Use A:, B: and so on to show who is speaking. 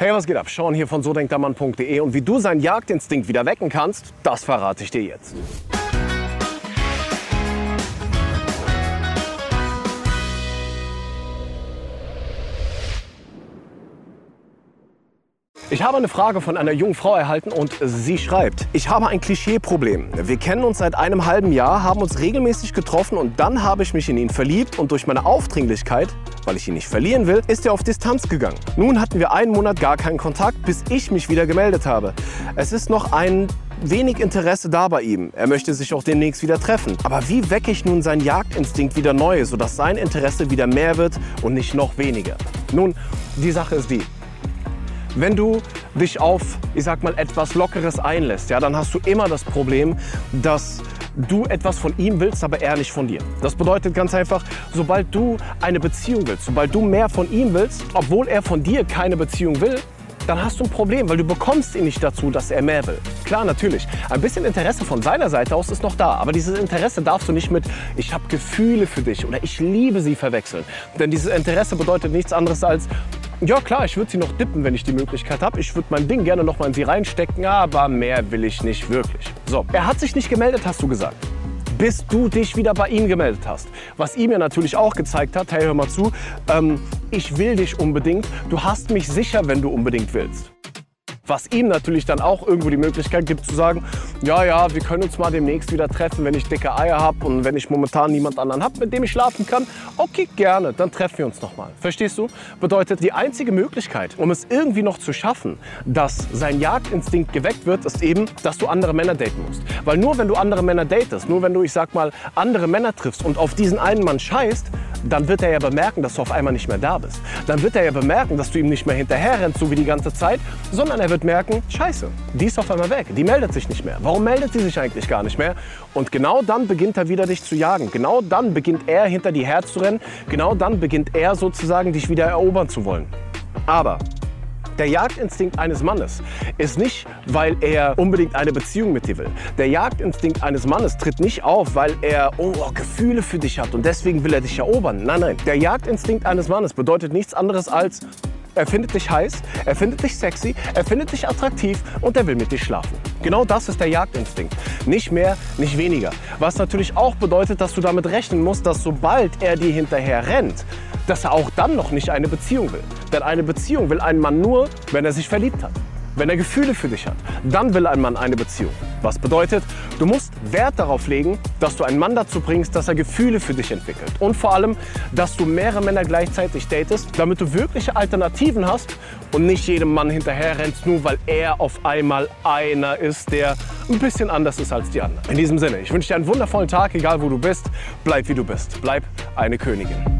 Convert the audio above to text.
A: Hey, was geht ab? Sean hier von sodenktermann.de und wie du seinen Jagdinstinkt wieder wecken kannst, das verrate ich dir jetzt. Ich habe eine Frage von einer jungen Frau erhalten und sie schreibt, ich habe ein Klischeeproblem. Wir kennen uns seit einem halben Jahr, haben uns regelmäßig getroffen und dann habe ich mich in ihn verliebt und durch meine Aufdringlichkeit, weil ich ihn nicht verlieren will, ist er auf Distanz gegangen. Nun hatten wir einen Monat gar keinen Kontakt, bis ich mich wieder gemeldet habe. Es ist noch ein wenig Interesse da bei ihm. Er möchte sich auch demnächst wieder treffen. Aber wie wecke ich nun seinen Jagdinstinkt wieder neu, sodass sein Interesse wieder mehr wird und nicht noch weniger? Nun, die Sache ist die. Wenn du dich auf, ich sag mal, etwas Lockeres einlässt, ja, dann hast du immer das Problem, dass du etwas von ihm willst, aber er nicht von dir. Das bedeutet ganz einfach, sobald du eine Beziehung willst, sobald du mehr von ihm willst, obwohl er von dir keine Beziehung will, dann hast du ein Problem, weil du bekommst ihn nicht dazu, dass er mehr will. Klar, natürlich. Ein bisschen Interesse von seiner Seite aus ist noch da, aber dieses Interesse darfst du nicht mit ich habe Gefühle für dich oder ich liebe sie verwechseln. Denn dieses Interesse bedeutet nichts anderes als ja klar, ich würde sie noch dippen, wenn ich die Möglichkeit habe. Ich würde mein Ding gerne noch mal in sie reinstecken, aber mehr will ich nicht wirklich. So, er hat sich nicht gemeldet, hast du gesagt bis du dich wieder bei ihm gemeldet hast. Was ihm ja natürlich auch gezeigt hat, hey, hör mal zu, ähm, ich will dich unbedingt, du hast mich sicher, wenn du unbedingt willst. Was ihm natürlich dann auch irgendwo die Möglichkeit gibt zu sagen, ja, ja, wir können uns mal demnächst wieder treffen, wenn ich dicke Eier habe und wenn ich momentan niemand anderen habe, mit dem ich schlafen kann. Okay, gerne, dann treffen wir uns nochmal. Verstehst du? Bedeutet, die einzige Möglichkeit, um es irgendwie noch zu schaffen, dass sein Jagdinstinkt geweckt wird, ist eben, dass du andere Männer daten musst. Weil nur wenn du andere Männer datest, nur wenn du, ich sag mal, andere Männer triffst und auf diesen einen Mann scheißt, dann wird er ja bemerken, dass du auf einmal nicht mehr da bist. Dann wird er ja bemerken, dass du ihm nicht mehr hinterher rennst, so wie die ganze Zeit, sondern er wird merken, scheiße, die ist auf einmal weg, die meldet sich nicht mehr. Warum meldet sie sich eigentlich gar nicht mehr? Und genau dann beginnt er wieder dich zu jagen. Genau dann beginnt er hinter dir herzurennen. Genau dann beginnt er sozusagen dich wieder erobern zu wollen. Aber der Jagdinstinkt eines Mannes ist nicht, weil er unbedingt eine Beziehung mit dir will. Der Jagdinstinkt eines Mannes tritt nicht auf, weil er oh, Gefühle für dich hat und deswegen will er dich erobern. Nein, nein. Der Jagdinstinkt eines Mannes bedeutet nichts anderes als, er findet dich heiß, er findet dich sexy, er findet dich attraktiv und er will mit dir schlafen. Genau das ist der Jagdinstinkt. Nicht mehr, nicht weniger. Was natürlich auch bedeutet, dass du damit rechnen musst, dass sobald er dir hinterher rennt, dass er auch dann noch nicht eine Beziehung will. Denn eine Beziehung will ein Mann nur, wenn er sich verliebt hat wenn er Gefühle für dich hat, dann will ein Mann eine Beziehung. Was bedeutet, du musst Wert darauf legen, dass du einen Mann dazu bringst, dass er Gefühle für dich entwickelt. Und vor allem, dass du mehrere Männer gleichzeitig datest, damit du wirkliche Alternativen hast und nicht jedem Mann hinterher rennst, nur weil er auf einmal einer ist, der ein bisschen anders ist als die anderen. In diesem Sinne, ich wünsche dir einen wundervollen Tag, egal wo du bist. Bleib wie du bist. Bleib eine Königin.